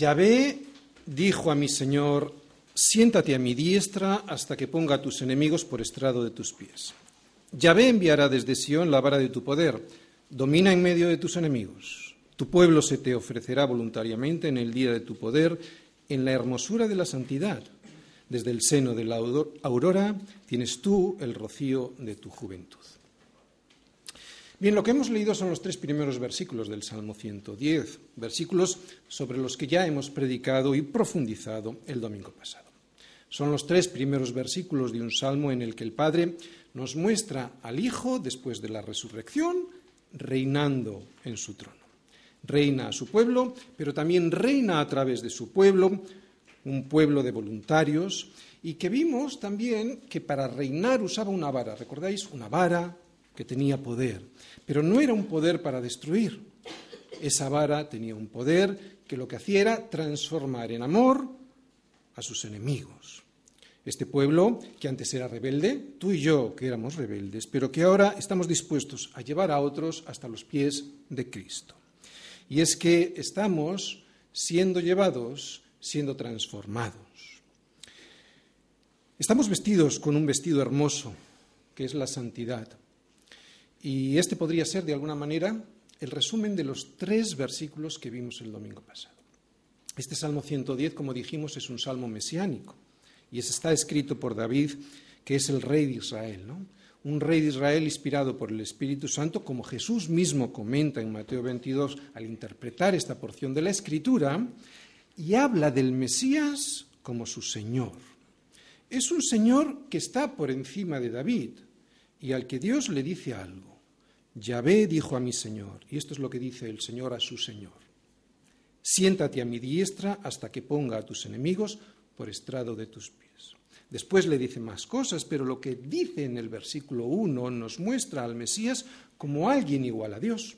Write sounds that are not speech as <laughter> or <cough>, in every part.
Yahvé dijo a mi Señor, siéntate a mi diestra hasta que ponga a tus enemigos por estrado de tus pies. Yahvé enviará desde Sión la vara de tu poder, domina en medio de tus enemigos. Tu pueblo se te ofrecerá voluntariamente en el día de tu poder, en la hermosura de la santidad. Desde el seno de la aurora tienes tú el rocío de tu juventud. Bien, lo que hemos leído son los tres primeros versículos del Salmo 110, versículos sobre los que ya hemos predicado y profundizado el domingo pasado. Son los tres primeros versículos de un salmo en el que el Padre nos muestra al Hijo, después de la resurrección, reinando en su trono. Reina a su pueblo, pero también reina a través de su pueblo, un pueblo de voluntarios, y que vimos también que para reinar usaba una vara, ¿recordáis? Una vara que tenía poder. Pero no era un poder para destruir. Esa vara tenía un poder que lo que hacía era transformar en amor a sus enemigos. Este pueblo, que antes era rebelde, tú y yo que éramos rebeldes, pero que ahora estamos dispuestos a llevar a otros hasta los pies de Cristo. Y es que estamos siendo llevados, siendo transformados. Estamos vestidos con un vestido hermoso, que es la santidad. Y este podría ser, de alguna manera, el resumen de los tres versículos que vimos el domingo pasado. Este Salmo 110, como dijimos, es un salmo mesiánico y está escrito por David, que es el rey de Israel, ¿no? Un rey de Israel inspirado por el Espíritu Santo, como Jesús mismo comenta en Mateo 22 al interpretar esta porción de la Escritura, y habla del Mesías como su Señor. Es un Señor que está por encima de David y al que Dios le dice algo. Yahvé dijo a mi Señor, y esto es lo que dice el Señor a su Señor, siéntate a mi diestra hasta que ponga a tus enemigos por estrado de tus pies. Después le dice más cosas, pero lo que dice en el versículo 1 nos muestra al Mesías como alguien igual a Dios.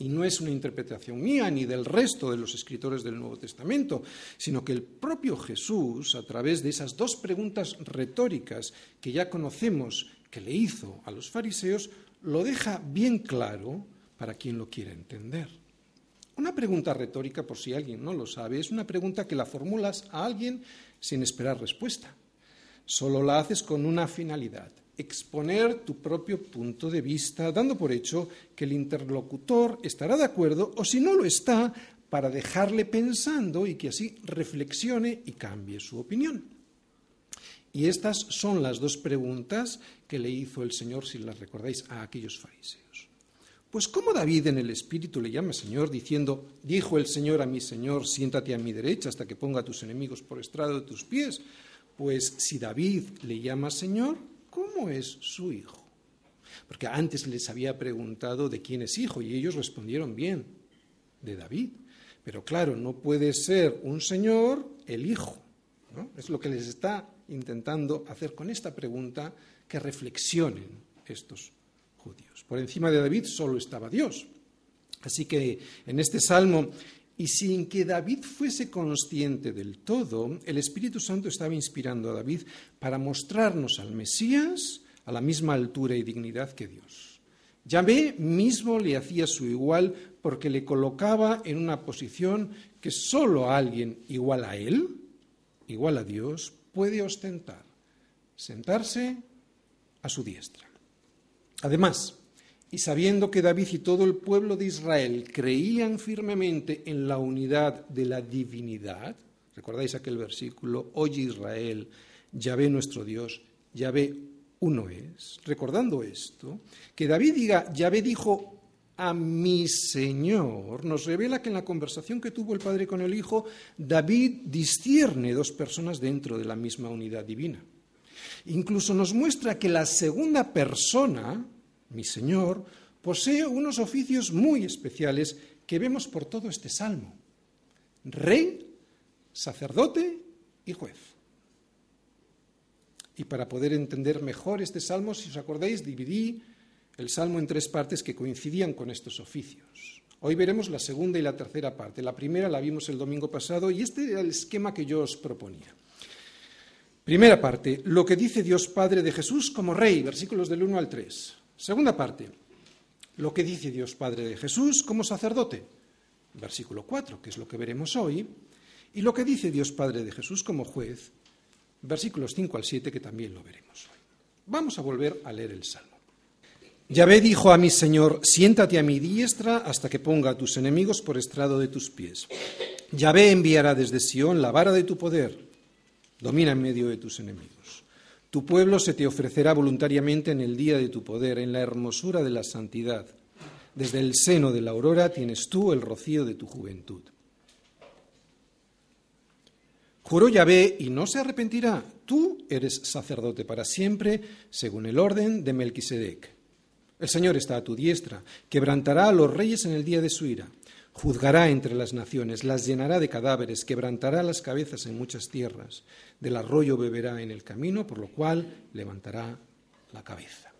Y no es una interpretación mía ni del resto de los escritores del Nuevo Testamento, sino que el propio Jesús, a través de esas dos preguntas retóricas que ya conocemos que le hizo a los fariseos, lo deja bien claro para quien lo quiera entender. Una pregunta retórica, por si alguien no lo sabe, es una pregunta que la formulas a alguien sin esperar respuesta. Solo la haces con una finalidad, exponer tu propio punto de vista, dando por hecho que el interlocutor estará de acuerdo o si no lo está, para dejarle pensando y que así reflexione y cambie su opinión. Y estas son las dos preguntas que le hizo el Señor, si las recordáis, a aquellos fariseos. Pues ¿cómo David en el Espíritu le llama Señor diciendo, dijo el Señor a mi Señor, siéntate a mi derecha hasta que ponga a tus enemigos por estrado de tus pies? Pues si David le llama Señor, ¿cómo es su hijo? Porque antes les había preguntado de quién es hijo y ellos respondieron bien, de David. Pero claro, no puede ser un Señor el hijo. Es lo que les está intentando hacer con esta pregunta que reflexionen estos judíos. Por encima de David solo estaba Dios. Así que en este salmo, y sin que David fuese consciente del todo, el Espíritu Santo estaba inspirando a David para mostrarnos al Mesías a la misma altura y dignidad que Dios. Yahvé mismo le hacía su igual porque le colocaba en una posición que solo alguien igual a él, igual a Dios, puede ostentar, sentarse a su diestra. Además, y sabiendo que David y todo el pueblo de Israel creían firmemente en la unidad de la divinidad, recordáis aquel versículo, oye Israel, Yahvé nuestro Dios, Yahvé uno es, recordando esto, que David diga, Yahvé dijo a mi Señor, nos revela que en la conversación que tuvo el Padre con el Hijo, David discierne dos personas dentro de la misma unidad divina. Incluso nos muestra que la segunda persona, mi Señor, posee unos oficios muy especiales que vemos por todo este salmo. Rey, sacerdote y juez. Y para poder entender mejor este salmo, si os acordáis, dividí el salmo en tres partes que coincidían con estos oficios. Hoy veremos la segunda y la tercera parte. La primera la vimos el domingo pasado y este era el esquema que yo os proponía. Primera parte, lo que dice Dios Padre de Jesús como Rey, versículos del 1 al 3. Segunda parte, lo que dice Dios Padre de Jesús como sacerdote, versículo 4, que es lo que veremos hoy, y lo que dice Dios Padre de Jesús como juez, versículos 5 al 7, que también lo veremos hoy. Vamos a volver a leer el Salmo. Yahvé dijo a mi Señor, siéntate a mi diestra hasta que ponga a tus enemigos por estrado de tus pies. Yahvé enviará desde Sión la vara de tu poder, domina en medio de tus enemigos. Tu pueblo se te ofrecerá voluntariamente en el día de tu poder, en la hermosura de la santidad. Desde el seno de la aurora tienes tú el rocío de tu juventud. Juró Yahvé y no se arrepentirá. Tú eres sacerdote para siempre, según el orden de Melquisedec. El Señor está a tu diestra, quebrantará a los reyes en el día de su ira. Juzgará entre las naciones, las llenará de cadáveres, quebrantará las cabezas en muchas tierras. Del arroyo beberá en el camino, por lo cual levantará la cabeza.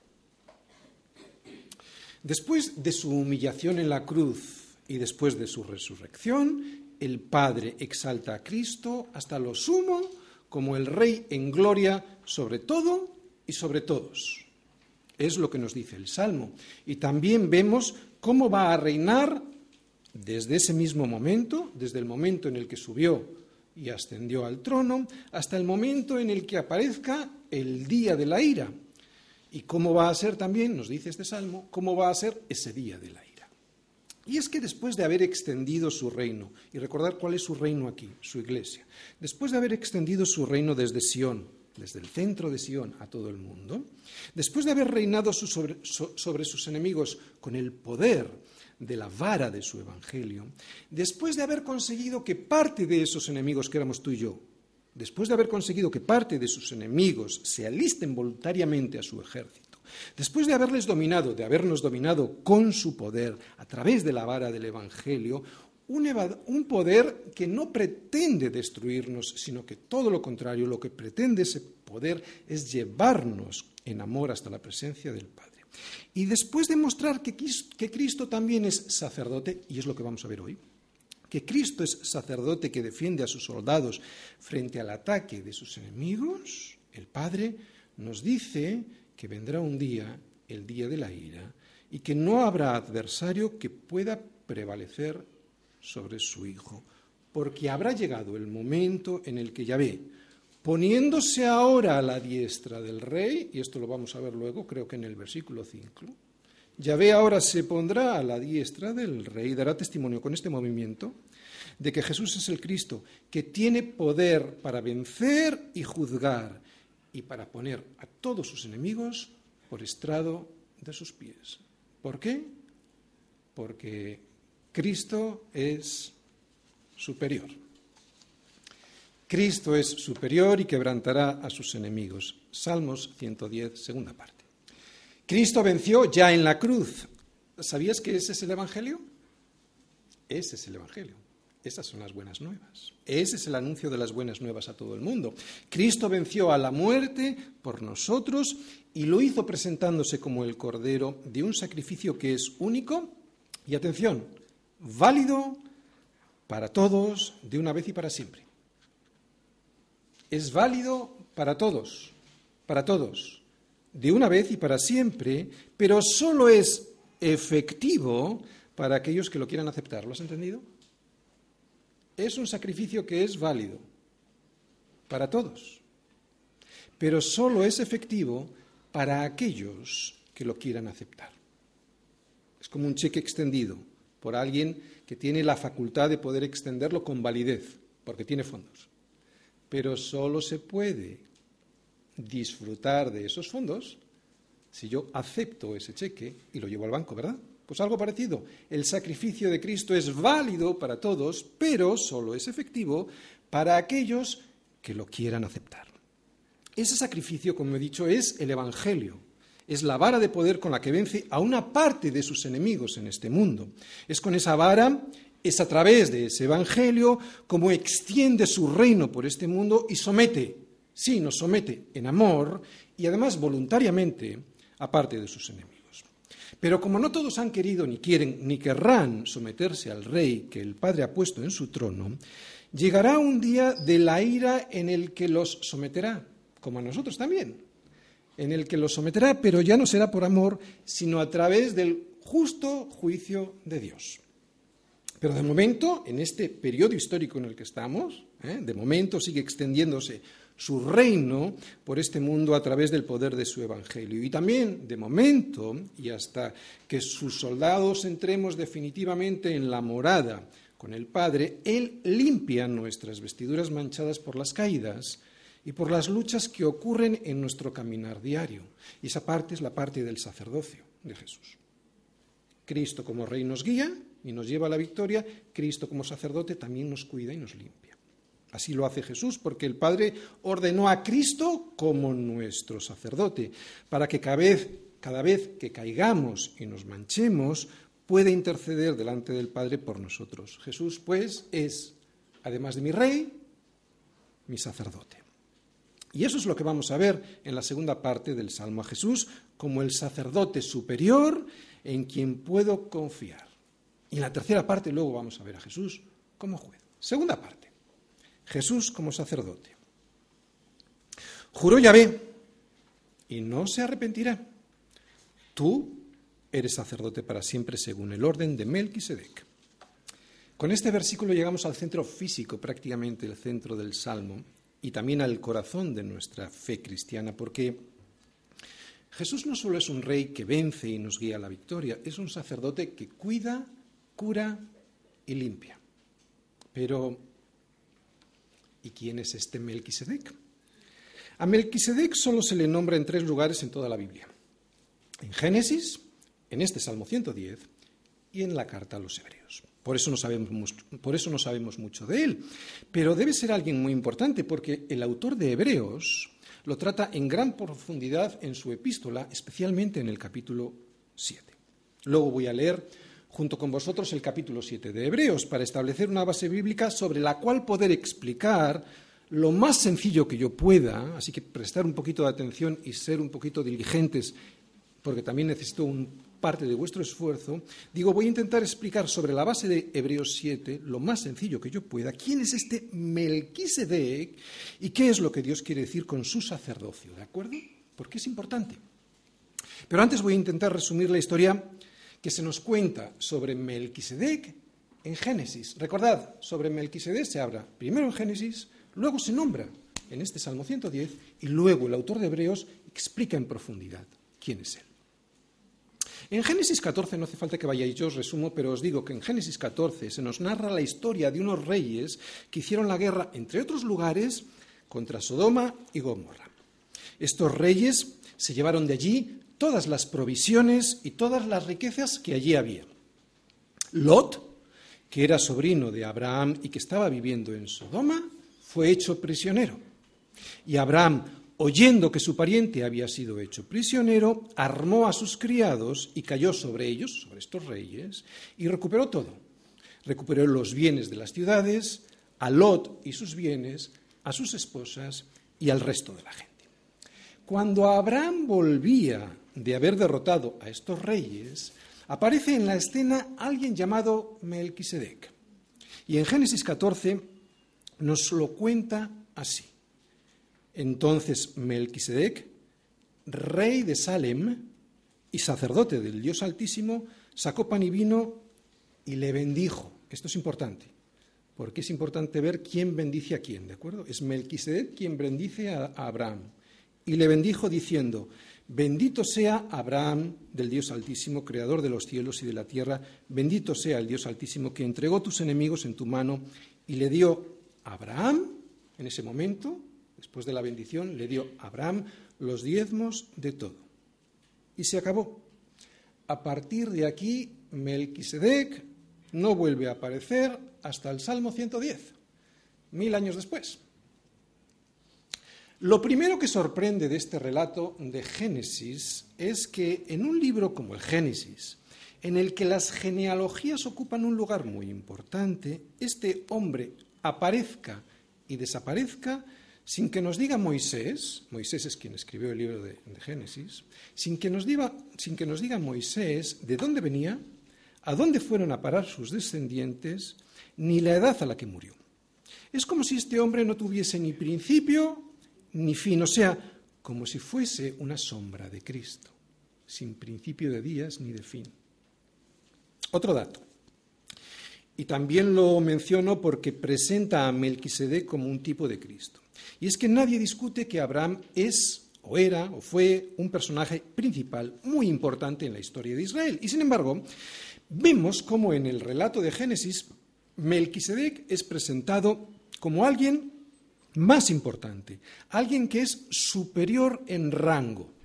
Después de su humillación en la cruz y después de su resurrección, el Padre exalta a Cristo hasta lo sumo como el Rey en gloria sobre todo y sobre todos. Es lo que nos dice el Salmo. Y también vemos cómo va a reinar desde ese mismo momento, desde el momento en el que subió y ascendió al trono, hasta el momento en el que aparezca el día de la ira. Y cómo va a ser también, nos dice este salmo, cómo va a ser ese día de la ira. Y es que después de haber extendido su reino, y recordar cuál es su reino aquí, su iglesia, después de haber extendido su reino desde Sión, desde el centro de Sión a todo el mundo, después de haber reinado sobre, sobre sus enemigos con el poder de la vara de su evangelio, después de haber conseguido que parte de esos enemigos que éramos tú y yo, después de haber conseguido que parte de sus enemigos se alisten voluntariamente a su ejército, después de haberles dominado, de habernos dominado con su poder a través de la vara del evangelio, un, poder que no pretende destruirnos, sino que todo lo contrario, lo que pretende ese poder es llevarnos en amor hasta la presencia del Padre. Y después de mostrar que, que Cristo también es sacerdote, y es lo que vamos a ver hoy, que Cristo es sacerdote que defiende a sus soldados frente al ataque de sus enemigos, el Padre nos dice que vendrá un día, el día de la ira, y que no habrá adversario que pueda prevalecer sobre su Hijo, porque habrá llegado el momento en el que Yahvé, poniéndose ahora a la diestra del rey, y esto lo vamos a ver luego, creo que en el versículo 5, Yahvé ahora se pondrá a la diestra del rey, dará testimonio con este movimiento de que Jesús es el Cristo, que tiene poder para vencer y juzgar y para poner a todos sus enemigos por estrado de sus pies. ¿Por qué? Porque Cristo es superior. Cristo es superior y quebrantará a sus enemigos. Salmos 110, segunda parte. Cristo venció ya en la cruz. ¿Sabías que ese es el Evangelio? Ese es el Evangelio. Esas son las buenas nuevas. Ese es el anuncio de las buenas nuevas a todo el mundo. Cristo venció a la muerte por nosotros y lo hizo presentándose como el Cordero de un sacrificio que es único y, atención, válido para todos de una vez y para siempre. Es válido para todos, para todos, de una vez y para siempre, pero solo es efectivo para aquellos que lo quieran aceptar. ¿Lo has entendido? Es un sacrificio que es válido para todos, pero solo es efectivo para aquellos que lo quieran aceptar. Es como un cheque extendido por alguien que tiene la facultad de poder extenderlo con validez, porque tiene fondos. Pero solo se puede disfrutar de esos fondos si yo acepto ese cheque y lo llevo al banco, ¿verdad? Pues algo parecido. El sacrificio de Cristo es válido para todos, pero solo es efectivo para aquellos que lo quieran aceptar. Ese sacrificio, como he dicho, es el Evangelio es la vara de poder con la que vence a una parte de sus enemigos en este mundo. Es con esa vara, es a través de ese Evangelio, como extiende su reino por este mundo y somete, sí, nos somete en amor y además voluntariamente a parte de sus enemigos. Pero como no todos han querido, ni quieren, ni querrán someterse al rey que el Padre ha puesto en su trono, llegará un día de la ira en el que los someterá, como a nosotros también en el que los someterá, pero ya no será por amor, sino a través del justo juicio de Dios. Pero de momento, en este periodo histórico en el que estamos, ¿eh? de momento sigue extendiéndose su reino por este mundo a través del poder de su evangelio. Y también, de momento, y hasta que sus soldados entremos definitivamente en la morada con el Padre, Él limpia nuestras vestiduras manchadas por las caídas y por las luchas que ocurren en nuestro caminar diario. Y esa parte es la parte del sacerdocio de Jesús. Cristo como Rey nos guía y nos lleva a la victoria, Cristo como sacerdote también nos cuida y nos limpia. Así lo hace Jesús porque el Padre ordenó a Cristo como nuestro sacerdote, para que cada vez, cada vez que caigamos y nos manchemos, pueda interceder delante del Padre por nosotros. Jesús, pues, es, además de mi rey, mi sacerdote. Y eso es lo que vamos a ver en la segunda parte del Salmo a Jesús como el sacerdote superior en quien puedo confiar. Y en la tercera parte luego vamos a ver a Jesús como juez. Segunda parte. Jesús como sacerdote. Juró Yahvé y no se arrepentirá. Tú eres sacerdote para siempre según el orden de Melquisedec. Con este versículo llegamos al centro físico, prácticamente el centro del Salmo, y también al corazón de nuestra fe cristiana, porque Jesús no solo es un rey que vence y nos guía a la victoria, es un sacerdote que cuida, cura y limpia. Pero, ¿y quién es este Melquisedec? A Melquisedec solo se le nombra en tres lugares en toda la Biblia. En Génesis, en este Salmo 110 y en la carta a los Hebreos. Por eso, no sabemos, mucho de él. Pero debe ser alguien muy importante porque el autor de Hebreos lo trata en gran profundidad en su epístola, especialmente en el capítulo 7. Luego voy a leer junto con vosotros el capítulo 7 de Hebreos para establecer una base bíblica sobre la cual poder explicar lo más sencillo que yo pueda, así que prestar un poquito de atención y ser un poquito diligentes, porque también necesito un parte de vuestro esfuerzo, digo, voy a intentar explicar sobre la base de Hebreos 7, lo más sencillo que yo pueda, quién es este Melquisedec y qué es lo que Dios quiere decir con su sacerdocio, ¿de acuerdo? Porque es importante. Pero antes voy a intentar resumir la historia que se nos cuenta sobre Melquisedec en Génesis. Recordad, sobre Melquisedec se habla primero en Génesis, luego se nombra en este Salmo 110 y luego el autor de Hebreos explica en profundidad quién es él. En Génesis 14, no hace falta que vayáis, yo os resumo, pero os digo que en Génesis 14 se nos narra la historia de unos reyes que hicieron la guerra, entre otros lugares, contra Sodoma y Gomorra. Estos reyes se llevaron de allí todas las provisiones y todas las riquezas que allí había. Lot, que era sobrino de Abraham y que estaba viviendo en Sodoma, fue hecho prisionero. Y Abraham oyendo que su pariente había sido hecho prisionero, armó a sus criados y cayó sobre ellos, sobre estos reyes, y recuperó todo. Recuperó los bienes de las ciudades, a Lot y sus bienes, a sus esposas y al resto de la gente. Cuando Abraham volvía de haber derrotado a estos reyes, aparece en la escena alguien llamado Melquisedec. Y en Génesis 14 nos lo cuenta así. Entonces Melquisedec, rey de Salem y sacerdote del Dios Altísimo, sacó pan y vino y le bendijo. Esto es importante, porque es importante ver quién bendice a quién, ¿de acuerdo? Es Melquisedec quien bendice a Abraham. Y le bendijo diciendo, bendito sea Abraham del Dios Altísimo, creador de los cielos y de la tierra, bendito sea el Dios Altísimo que entregó tus enemigos en tu mano y le dio a Abraham, en ese momento, Después de la bendición le dio a Abraham los diezmos de todo. Y se acabó. A partir de aquí, Melquisedec no vuelve a aparecer hasta el Salmo 110, mil años después. Lo primero que sorprende de este relato de Génesis es que en un libro como el Génesis, en el que las genealogías ocupan un lugar muy importante, este hombre aparezca y desaparezca sin que nos diga Moisés, Moisés es quien escribió el libro de, Génesis, sin que, nos diga, sin que nos diga Moisés de dónde venía, a dónde fueron a parar sus descendientes, ni la edad a la que murió. Es como si este hombre no tuviese ni principio ni fin, o sea, como si fuese una sombra de Cristo, sin principio de días ni de fin. Otro dato. y también lo menciono porque presenta a Melquisedec como un tipo de Cristo. Y es que nadie discute que Abraham es o era o fue un personaje principal muy importante en la historia de Israel. Y sin embargo, vemos como en el relato de Génesis Melquisedec es presentado como alguien más importante, alguien que es superior en rango.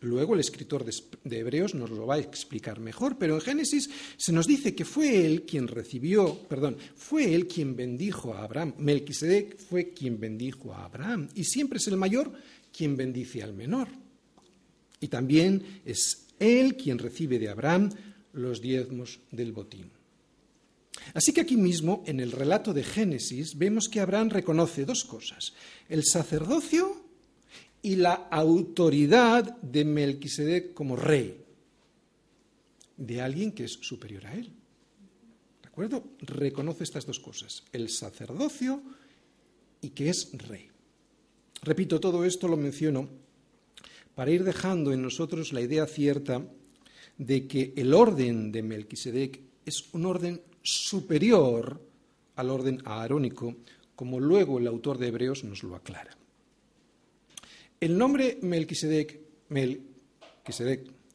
Luego el escritor de Hebreos nos lo va a explicar mejor, pero en Génesis se nos dice que fue él quien recibió, perdón, fue él quien bendijo a Abraham. Melquisedec fue quien bendijo a Abraham y siempre es el mayor quien bendice al menor. Y también es él quien recibe de Abraham los diezmos del botín. Así que aquí mismo, en el relato de Génesis, vemos que Abraham reconoce dos cosas, el sacerdocio y la autoridad de Melquisedec como rey, de alguien que es superior a él. ¿De acuerdo? Reconoce estas dos cosas, el sacerdocio y que es rey. Repito, todo esto lo menciono para ir dejando en nosotros la idea cierta de que el orden de Melquisedec es un orden superior al orden aarónico, como luego el autor de Hebreos nos lo aclara. El nombre Melquisedec,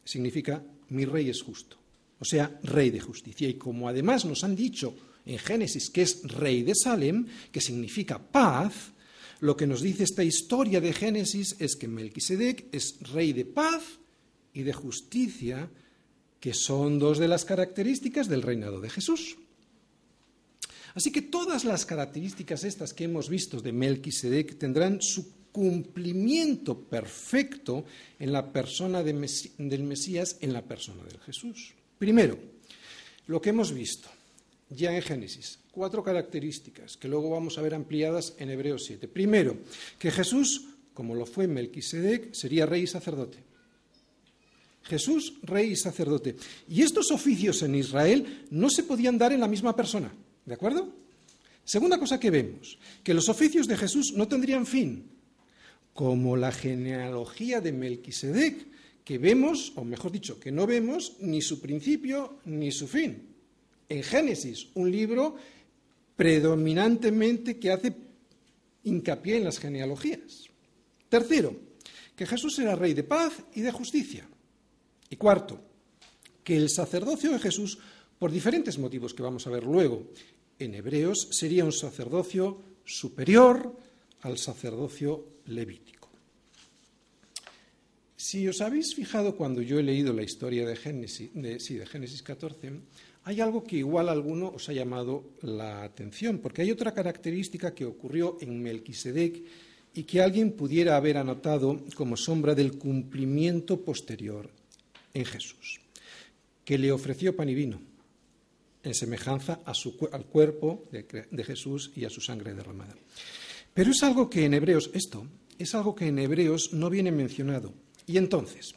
significa mi rey es justo, o sea, rey de justicia. Y como además nos han dicho en Génesis que es rey de Salem, que significa paz, lo que nos dice esta historia de Génesis es que Melquisedec es rey de paz y de justicia, que son dos de las características del reinado de Jesús. Así que todas las características estas que hemos visto de Melquisedec tendrán su cumplimiento perfecto en la persona del Mesías, en la persona del Jesús. Primero, lo que hemos visto ya en Génesis, cuatro características que luego vamos a ver ampliadas en Hebreos 7. Primero, que Jesús, como lo fue Melquisedec, sería rey y sacerdote. Jesús, rey y sacerdote. Y estos oficios en Israel no se podían dar en la misma persona, ¿de acuerdo? Segunda cosa que vemos, que los oficios de Jesús no tendrían fin, como la genealogía de Melquisedec, que vemos, o mejor dicho, que no vemos ni su principio ni su fin. En Génesis, un libro predominantemente que hace hincapié en las genealogías. Tercero, que Jesús era rey de paz y de justicia. Y cuarto, que el sacerdocio de Jesús, por diferentes motivos que vamos a ver luego en Hebreos, sería un sacerdocio superior al sacerdocio levítico. Si os habéis fijado cuando yo he leído la historia de Génesis, de, de Génesis 14, hay algo que igual alguno os ha llamado la atención, porque hay otra característica que ocurrió en Melquisedec y que alguien pudiera haber anotado como sombra del cumplimiento posterior en Jesús, que le ofreció pan y vino en semejanza al cuerpo de Jesús y a su sangre derramada. Pero es algo que en Hebreos, esto, es algo que en Hebreos no viene mencionado. Y entonces,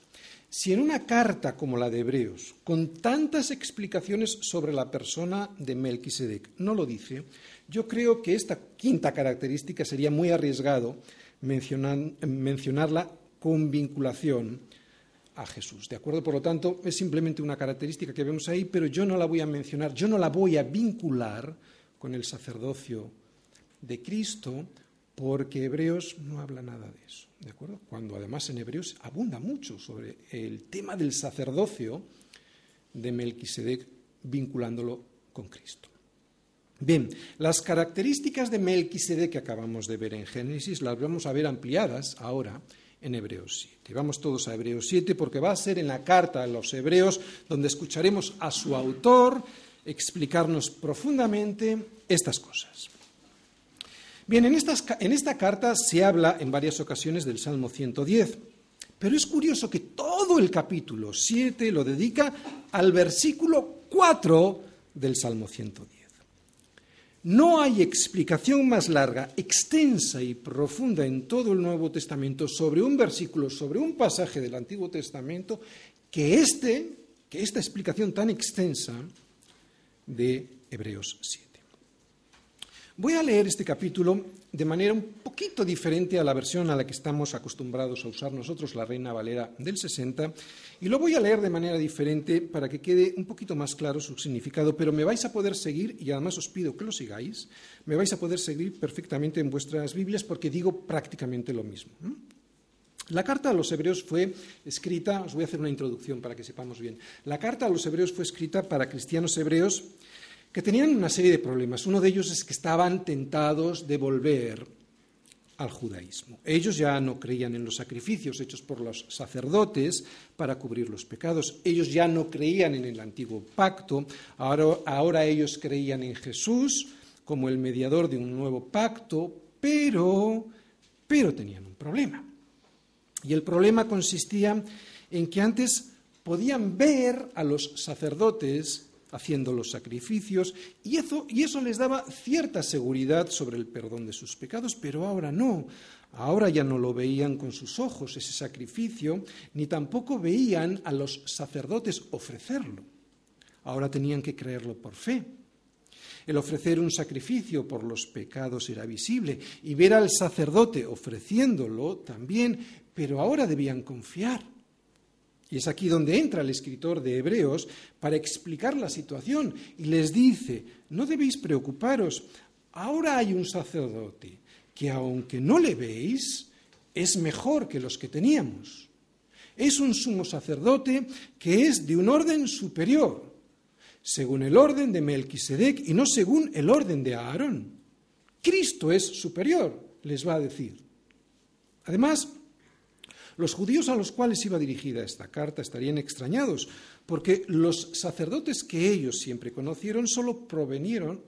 si en una carta como la de Hebreos, con tantas explicaciones sobre la persona de Melquisedec, no lo dice, yo creo que esta quinta característica sería muy arriesgado mencionarla con vinculación a Jesús. ¿De acuerdo? Por lo tanto, es simplemente una característica que vemos ahí, pero yo no la voy a mencionar, yo no la voy a vincular con el sacerdocio de Cristo, porque Hebreos no habla nada de eso, ¿de acuerdo? Cuando además en Hebreos abunda mucho sobre el tema del sacerdocio de Melquisedec vinculándolo con Cristo. Bien, las características de Melquisedec que acabamos de ver en Génesis las vamos a ver ampliadas ahora en Hebreos 7. Vamos todos a Hebreos 7 porque va a ser en la carta a los Hebreos donde escucharemos a su autor explicarnos profundamente estas cosas. Bien, en, esta carta se habla en varias ocasiones del Salmo 110, pero es curioso que todo el capítulo 7 lo dedica al versículo 4 del Salmo 110. No hay explicación más larga, extensa y profunda en todo el Nuevo Testamento sobre un versículo, sobre un pasaje del Antiguo Testamento, que, este, que esta explicación tan extensa de Hebreos 7. Voy a leer este capítulo de manera un poquito diferente a la versión a la que estamos acostumbrados a usar nosotros, la Reina Valera del 60, y lo voy a leer de manera diferente para que quede un poquito más claro su significado, pero me vais a poder seguir, y además os pido que lo sigáis, me vais a poder seguir perfectamente en vuestras Biblias porque digo prácticamente lo mismo. La carta a los hebreos fue escrita, os voy a hacer una introducción para que sepamos bien. La carta a los hebreos fue escrita para cristianos hebreos que tenían una serie de problemas. Uno de ellos es que estaban tentados de volver al judaísmo. Ellos ya no creían en los sacrificios hechos por los sacerdotes para cubrir los pecados. Ellos ya no creían en el antiguo pacto. Ahora, ahora ellos creían en Jesús como el mediador de un nuevo pacto, pero, pero tenían un problema. Y el problema consistía en que antes podían ver a los sacerdotes haciendo los sacrificios y eso, y eso les daba cierta seguridad sobre el perdón de sus pecados, pero ahora no. Ahora ya no lo veían con sus ojos ese sacrificio, ni tampoco veían a los sacerdotes ofrecerlo. Ahora tenían que creerlo por fe. El ofrecer un sacrificio por los pecados era visible y ver al sacerdote ofreciéndolo también pero ahora debían confiar. Y es aquí donde entra el escritor de Hebreos para explicar la situación y les dice, no debéis preocuparos, ahora hay un sacerdote que aunque no le veis, es mejor que los que teníamos. Es un sumo sacerdote que es de un orden superior, según el orden de Melquisedec y no según el orden de Aarón. Cristo es superior, les va a decir. Además, los judíos a los cuales iba dirigida esta carta estarían extrañados, porque los sacerdotes que ellos siempre conocieron solo provenieron,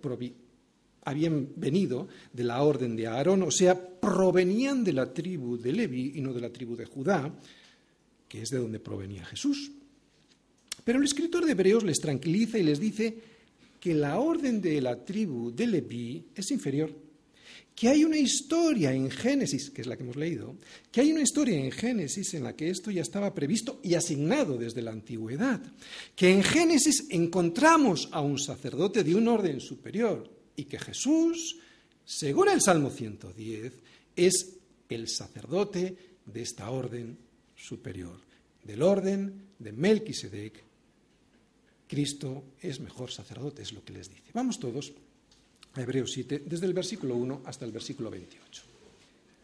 habían venido de la orden de Aarón, o sea, provenían de la tribu de Levi y no de la tribu de Judá, que es de donde provenía Jesús. Pero el escritor de Hebreos les tranquiliza y les dice que la orden de la tribu de Levi es inferior que hay una historia en Génesis, que es la que hemos leído, que hay una historia en Génesis en la que esto ya estaba previsto y asignado desde la antigüedad, que en Génesis encontramos a un sacerdote de un orden superior y que Jesús, según el Salmo 110, es el sacerdote de esta orden superior, del orden de Melquisedec. Cristo es mejor sacerdote, es lo que les dice. Vamos todos Hebreos 7, desde el versículo 1 hasta el versículo 28.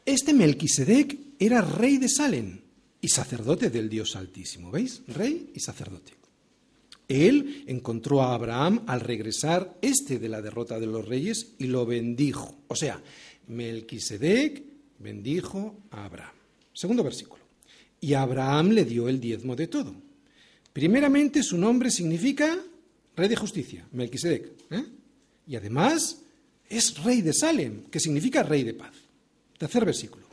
Este Melquisedec era rey de Salem y sacerdote del Dios Altísimo. ¿Veis? Rey y sacerdote. Él encontró a Abraham al regresar este de la derrota de los reyes y lo bendijo. O sea, Melquisedec bendijo a Abraham. Segundo versículo. Y Abraham le dio el diezmo de todo. Primeramente, su nombre significa rey de justicia, Melquisedec. ¿eh? Y además es rey de Salem, que significa rey de paz. Tercer versículo.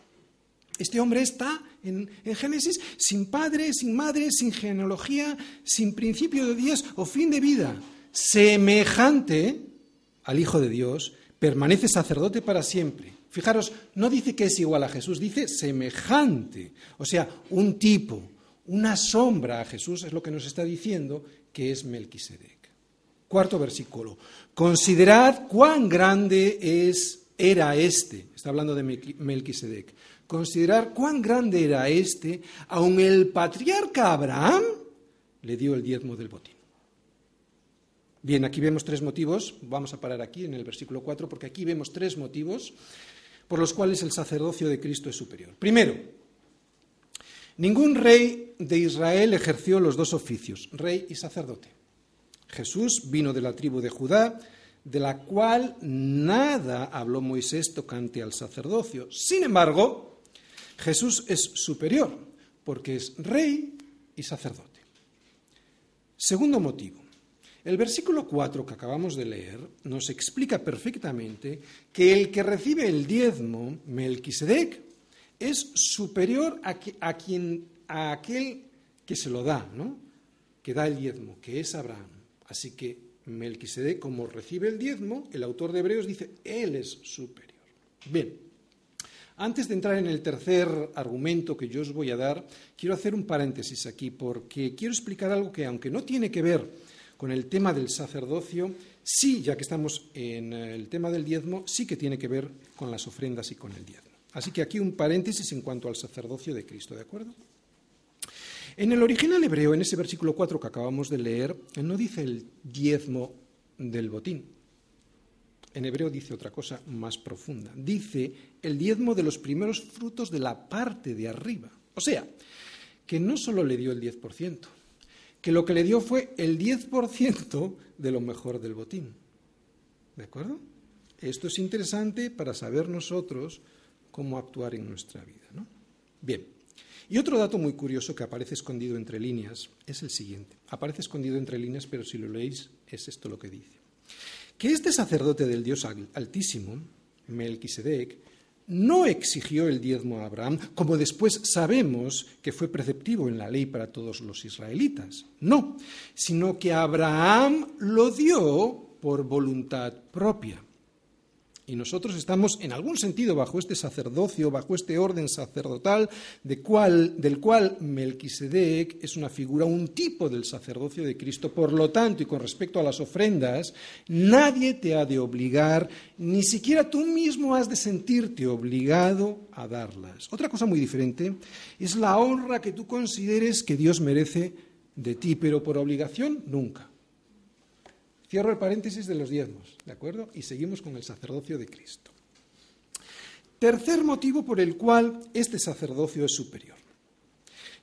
Este hombre está en, Génesis sin padre, sin madre, sin genealogía, sin principio de días o fin de vida. Semejante al Hijo de Dios, permanece sacerdote para siempre. Fijaros, no dice que es igual a Jesús, dice semejante. O sea, un tipo, una sombra a Jesús es lo que nos está diciendo que es Melquisedec. Cuarto versículo. Considerad cuán grande es, era este. Está hablando de Melquisedec. Considerad cuán grande era este, aun el patriarca Abraham le dio el diezmo del botín. Bien, aquí vemos tres motivos. Vamos a parar aquí en el versículo 4 porque aquí vemos tres motivos por los cuales el sacerdocio de Cristo es superior. Primero, ningún rey de Israel ejerció los dos oficios, rey y sacerdote. Jesús vino de la tribu de Judá, de la cual nada habló Moisés tocante al sacerdocio. Sin embargo, Jesús es superior, porque es rey y sacerdote. Segundo motivo. El versículo 4 que acabamos de leer nos explica perfectamente que el que recibe el diezmo, Melquisedec, es superior a, quien, a aquel que se lo da, ¿no? que da el diezmo, que es Abraham. Así que Melquisedec, como recibe el diezmo, el autor de Hebreos dice, Él es superior. Bien, antes de entrar en el tercer argumento que yo os voy a dar, quiero hacer un paréntesis aquí, porque quiero explicar algo que, aunque no tiene que ver con el tema del sacerdocio, sí, ya que estamos en el tema del diezmo, sí que tiene que ver con las ofrendas y con el diezmo. Así que aquí un paréntesis en cuanto al sacerdocio de Cristo, ¿de acuerdo? En el original hebreo, en ese versículo 4 que acabamos de leer, no dice el diezmo del botín. En hebreo dice otra cosa más profunda. Dice el diezmo de los primeros frutos de la parte de arriba. O sea, que no solo le dio el 10%, que lo que le dio fue el 10% de lo mejor del botín. ¿De acuerdo? Esto es interesante para saber nosotros cómo actuar en nuestra vida. Bien. Y otro dato muy curioso que aparece escondido entre líneas es el siguiente. Aparece escondido entre líneas, pero si lo leéis es esto lo que dice. Que este sacerdote del Dios Altísimo, Melquisedec, no exigió el diezmo a Abraham, como después sabemos que fue preceptivo en la ley para todos los israelitas. No, sino que Abraham lo dio por voluntad propia. Y nosotros estamos, en algún sentido, bajo este sacerdocio, bajo este orden sacerdotal, del cual Melquisedec es una figura, un tipo del sacerdocio de Cristo. Por lo tanto, y con respecto a las ofrendas, nadie te ha de obligar, ni siquiera tú mismo has de sentirte obligado a darlas. Otra cosa muy diferente es la honra que tú consideres que Dios merece de ti, pero por obligación nunca. Cierro el paréntesis de los diezmos, ¿de acuerdo? Y seguimos con el sacerdocio de Cristo. Tercer motivo por el cual este sacerdocio es superior.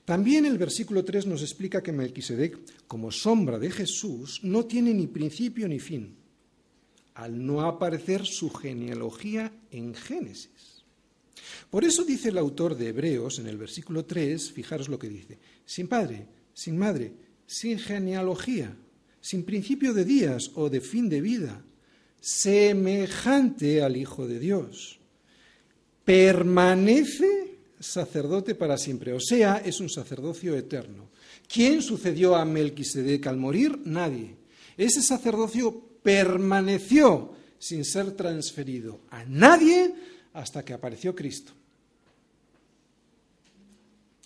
También el versículo 3 nos explica que Melquisedec, como sombra de Jesús, no tiene ni principio ni fin, al no aparecer su genealogía en Génesis. Por eso dice el autor de Hebreos en el versículo 3, fijaros lo que dice, sin padre, sin madre, sin genealogía, sin principio de días o de fin de vida, semejante al Hijo de Dios. Permanece sacerdote para siempre, o sea, es un sacerdocio eterno. ¿Quién sucedió a Melquisedec al morir? Nadie. Ese sacerdocio permaneció sin ser transferido a nadie hasta que apareció Cristo.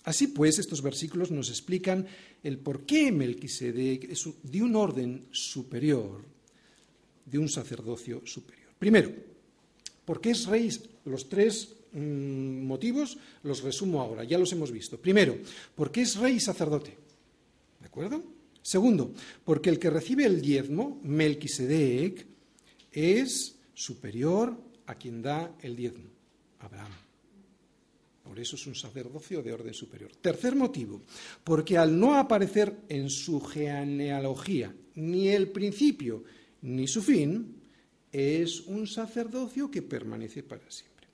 Así pues, estos versículos nos explican el por qué Melquisedec es de un orden superior, de un sacerdocio superior. Primero, porque es rey, los tres mm, motivos los resumo ahora, ya los hemos visto. Primero, porque es rey y sacerdote. ¿De acuerdo? Segundo, porque el que recibe el diezmo, Melquisedec, es superior a quien da el diezmo, Abraham. Por eso es un sacerdocio de orden superior. Tercer motivo, porque al no aparecer en su genealogía ni el principio ni su fin, es un sacerdocio que permanece para siempre.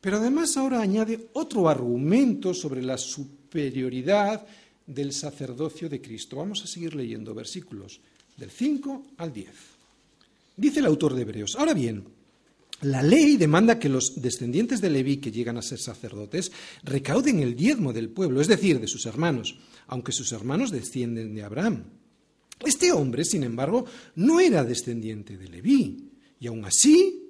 Pero además ahora añade otro argumento sobre la superioridad del sacerdocio de Cristo. Vamos a seguir leyendo versículos del 5 al 10. Dice el autor de Hebreos, ahora bien, la ley demanda que los descendientes de Leví que llegan a ser sacerdotes recauden el diezmo del pueblo, es decir, de sus hermanos, aunque sus hermanos descienden de Abraham. Este hombre, sin embargo, no era descendiente de Leví, y aun así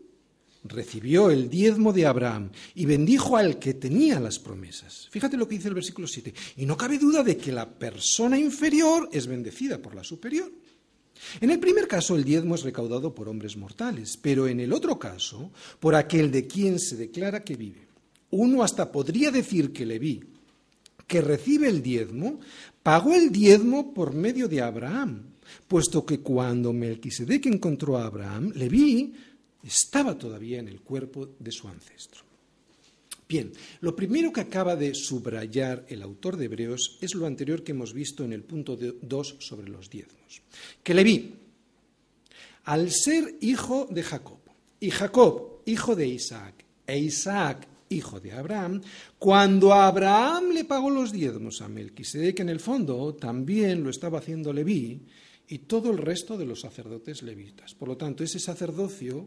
recibió el diezmo de Abraham y bendijo al que tenía las promesas. Fíjate lo que dice el versículo 7. Y no cabe duda de que la persona inferior es bendecida por la superior. En el primer caso, el diezmo es recaudado por hombres mortales, pero en el otro caso, por aquel de quien se declara que vive. Uno hasta podría decir que Leví, que recibe el diezmo, pagó el diezmo por medio de Abraham, puesto que cuando Melquisedec encontró a Abraham, Leví estaba todavía en el cuerpo de su ancestro. Bien, lo primero que acaba de subrayar el autor de Hebreos es lo anterior que hemos visto en el punto 2 sobre los diezmos. Que Leví, al ser hijo de Jacob, y Jacob, hijo de Isaac, e Isaac, hijo de Abraham, cuando Abraham le pagó los diezmos a Melquisedec, en el fondo también lo estaba haciendo Leví y todo el resto de los sacerdotes levitas. Por lo tanto, ese sacerdocio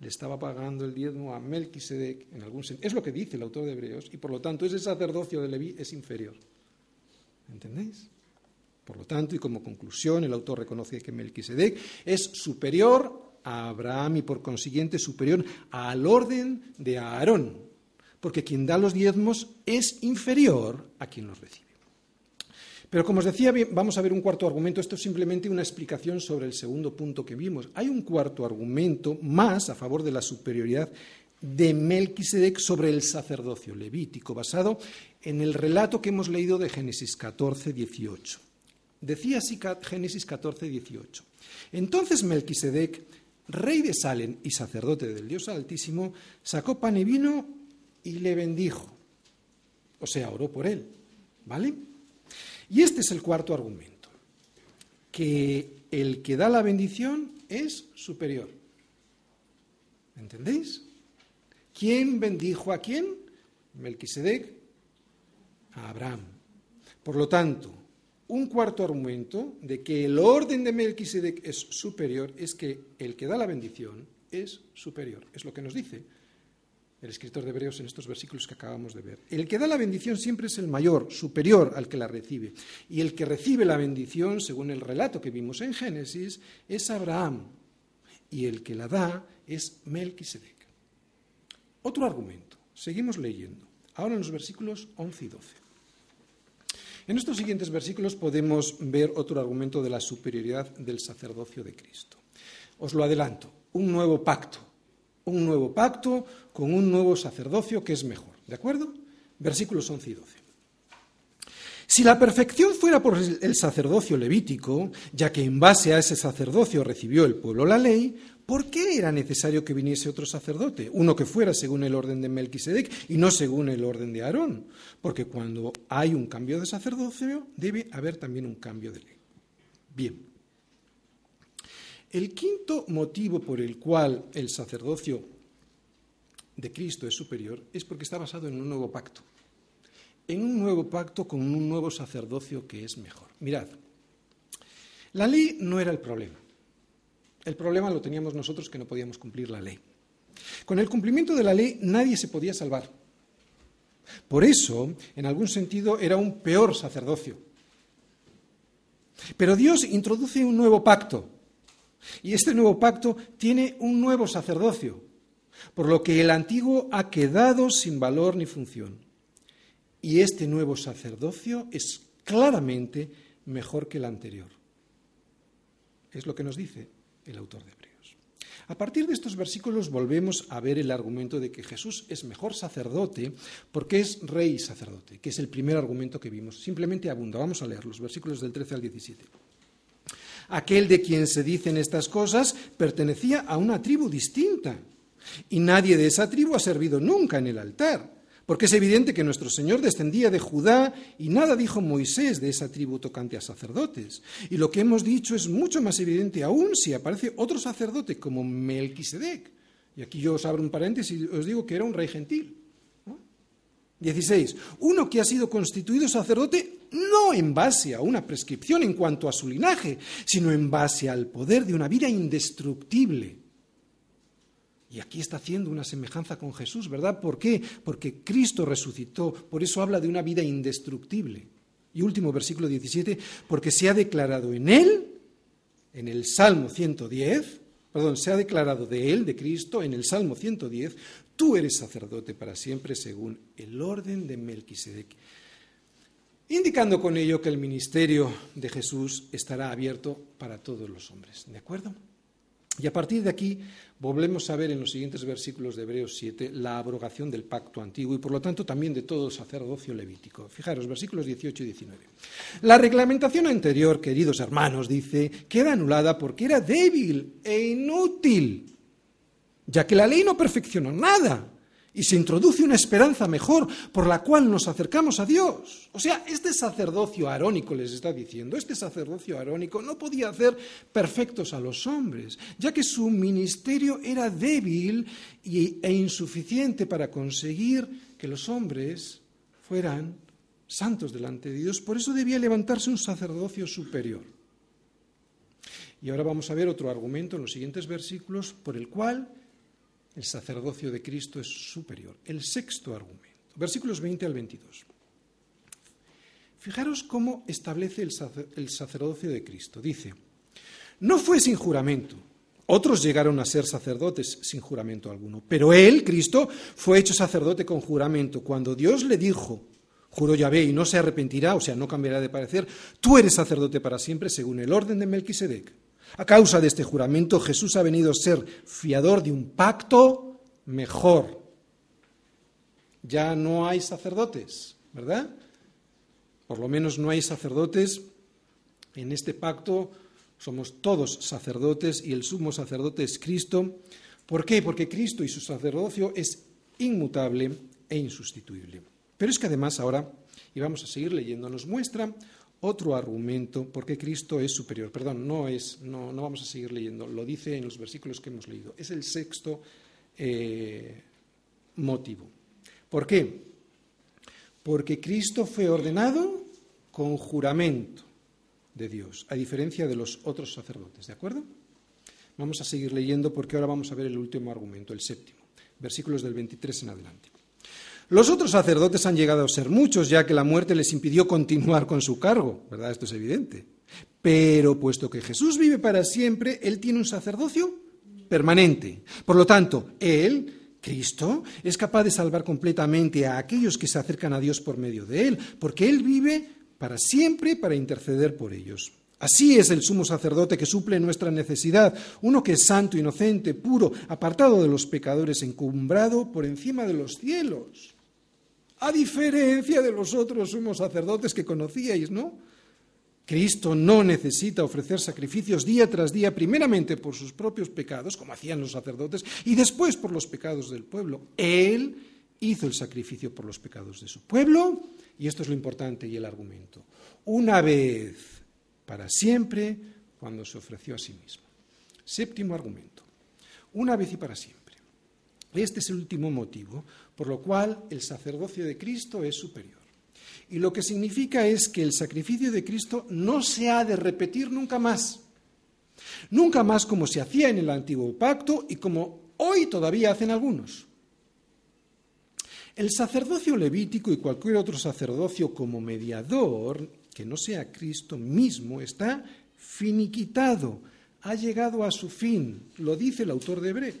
le estaba pagando el diezmo a Melquisedec en algún sentido. Es lo que dice el autor de Hebreos, y por lo tanto ese sacerdocio de Leví es inferior. ¿Entendéis? Por lo tanto, y como conclusión, el autor reconoce que Melquisedec es superior a Abraham y por consiguiente superior al orden de Aarón, porque quien da los diezmos es inferior a quien los recibe. Pero como os decía, vamos a ver un cuarto argumento. Esto es simplemente una explicación sobre el segundo punto que vimos. Hay un cuarto argumento más a favor de la superioridad de Melquisedec sobre el sacerdocio levítico, basado en el relato que hemos leído de Génesis 14, 18. Decía así Génesis 14, 18. Entonces Melquisedec, rey de Salem y sacerdote del Dios Altísimo, sacó pan y vino y le bendijo. O sea, oró por él. ¿Vale? Y este es el cuarto argumento, que el que da la bendición es superior. ¿Entendéis? ¿Quién bendijo a quién? Melquisedec a Abraham. Por lo tanto, un cuarto argumento de que el orden de Melquisedec es superior es que el que da la bendición es superior. Es lo que nos dice el escritor de Hebreos en estos versículos que acabamos de ver. El que da la bendición siempre es el mayor, superior al que la recibe. Y el que recibe la bendición, según el relato que vimos en Génesis, es Abraham. Y el que la da es Melquisedec. Otro argumento. Seguimos leyendo. Ahora en los versículos 11 y 12. En estos siguientes versículos podemos ver otro argumento de la superioridad del sacerdocio de Cristo. Os lo adelanto, un nuevo pacto, un nuevo pacto con un nuevo sacerdocio que es mejor. ¿De acuerdo? Versículos 11 y 12. Si la perfección fuera por el sacerdocio levítico, ya que en base a ese sacerdocio recibió el pueblo la ley, ¿Por qué era necesario que viniese otro sacerdote? Uno que fuera según el orden de Melquisedec y no según el orden de Aarón. Porque cuando hay un cambio de sacerdocio, debe haber también un cambio de ley. Bien. El quinto motivo por el cual el sacerdocio de Cristo es superior es porque está basado en un nuevo pacto. En un nuevo pacto con un nuevo sacerdocio que es mejor. Mirad, la ley no era el problema. El problema lo teníamos nosotros que no podíamos cumplir la ley. Con el cumplimiento de la ley nadie se podía salvar. Por eso, en algún sentido, era un peor sacerdocio. Pero Dios introduce un nuevo pacto. Y este nuevo pacto tiene un nuevo sacerdocio, por lo que el antiguo ha quedado sin valor ni función. Y este nuevo sacerdocio es claramente mejor que el anterior. Es lo que nos dice el autor de Hebreos. A partir de estos versículos volvemos a ver el argumento de que Jesús es mejor sacerdote porque es rey y sacerdote, que es el primer argumento que vimos. Simplemente abunda. Vamos a leer los versículos del 13 al 17. Aquel de quien se dicen estas cosas pertenecía a una tribu distinta y nadie de esa tribu ha servido nunca en el altar. Porque es evidente que nuestro Señor descendía de Judá y nada dijo Moisés de esa tribu tocante a sacerdotes. Y lo que hemos dicho es mucho más evidente aún si aparece otro sacerdote como Melquisedec. Y aquí yo os abro un paréntesis y os digo que era un rey gentil. 16. Uno que ha sido constituido sacerdote no en base a una prescripción en cuanto a su linaje, sino en base al poder de una vida indestructible y aquí está haciendo una semejanza con Jesús, ¿verdad? ¿Por qué? Porque Cristo resucitó, por eso habla de una vida indestructible. Y último versículo 17, porque se ha declarado en Él, en el Salmo 110, perdón, se ha declarado de Él, de Cristo, en el Salmo 110, tú eres sacerdote para siempre según el orden de Melquisedec. Indicando con ello que el ministerio de Jesús estará abierto para todos los hombres. ¿De acuerdo? Y a partir de aquí volvemos a ver en los siguientes versículos de Hebreos 7 la abrogación del pacto antiguo y por lo tanto también de todo sacerdocio levítico. Fijaros, versículos 18 y 19. La reglamentación anterior, queridos hermanos, dice, queda anulada porque era débil e inútil, ya que la ley no perfeccionó nada y se introduce una esperanza mejor por la cual nos acercamos a Dios. O sea, este sacerdocio arónico les está diciendo, este sacerdocio arónico no podía hacer perfectos a los hombres, ya que su ministerio era débil e insuficiente para conseguir que los hombres fueran santos delante de Dios. Por eso debía levantarse un sacerdocio superior. Y ahora vamos a ver otro argumento en los siguientes versículos por el cual el sacerdocio de Cristo es superior. El sexto argumento, versículos 20 al 22. Fijaros cómo establece el, sacerdocio de Cristo. Dice, no fue sin juramento. Otros llegaron a ser sacerdotes sin juramento alguno. Pero él, Cristo, fue hecho sacerdote con juramento cuando Dios le dijo, juró Yahvé, y no se arrepentirá, o sea, no cambiará de parecer, tú eres sacerdote para siempre según el orden de Melquisedec. A causa de este juramento, Jesús ha venido a ser fiador de un pacto mejor. Ya no hay sacerdotes, ¿verdad? Por lo menos no hay sacerdotes en este pacto. Somos todos sacerdotes y el sumo sacerdote es Cristo. ¿Por qué? Porque Cristo y su sacerdocio es inmutable e insustituible. Pero es que además ahora, y vamos a seguir leyendo, nos muestra otro argumento por qué Cristo es superior. Perdón, no es, no, no, vamos a seguir leyendo, lo dice en los versículos que hemos leído. Es el sexto eh, motivo. ¿Por qué? Porque Cristo fue ordenado con juramento de Dios, a diferencia de los otros sacerdotes. ¿De acuerdo? Vamos a seguir leyendo porque ahora vamos a ver el último argumento, el séptimo, versículos del 23 en adelante. Los otros sacerdotes han llegado a ser muchos, ya que la muerte les impidió continuar con su cargo, ¿verdad? Esto es evidente. Pero puesto que Jesús vive para siempre, Él tiene un sacerdocio permanente. Por lo tanto, Él, Cristo, es capaz de salvar completamente a aquellos que se acercan a Dios por medio de Él, porque Él vive para siempre para interceder por ellos. Así es el sumo sacerdote que suple nuestra necesidad, uno que es santo, inocente, puro, apartado de los pecadores, encumbrado por encima de los cielos. A diferencia de los otros sumos sacerdotes que conocíais, ¿no? Cristo no necesita ofrecer sacrificios día tras día, primeramente por sus propios pecados, como hacían los sacerdotes, y después por los pecados del pueblo. Él hizo el sacrificio por los pecados de su pueblo, y esto es lo importante y el argumento. Una vez para siempre, cuando se ofreció a sí mismo. Séptimo argumento. Una vez y para siempre. Este es el último motivo por lo cual el sacerdocio de Cristo es superior. Y lo que significa es que el sacrificio de Cristo no se ha de repetir nunca más. Nunca más como se hacía en el antiguo pacto y como hoy todavía hacen algunos. El sacerdocio levítico y cualquier otro sacerdocio como mediador, que no sea Cristo mismo, está finiquitado, ha llegado a su fin, lo dice el autor de Hebreos.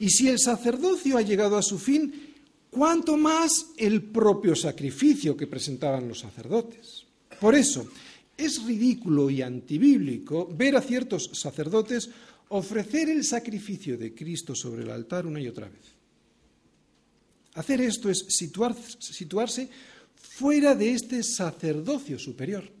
Y si el sacerdocio ha llegado a su fin, ¿cuánto más el propio sacrificio que presentaban los sacerdotes? Por eso, es ridículo y antibíblico ver a ciertos sacerdotes ofrecer el sacrificio de Cristo sobre el altar una y otra vez. Hacer esto es situarse fuera de este sacerdocio superior.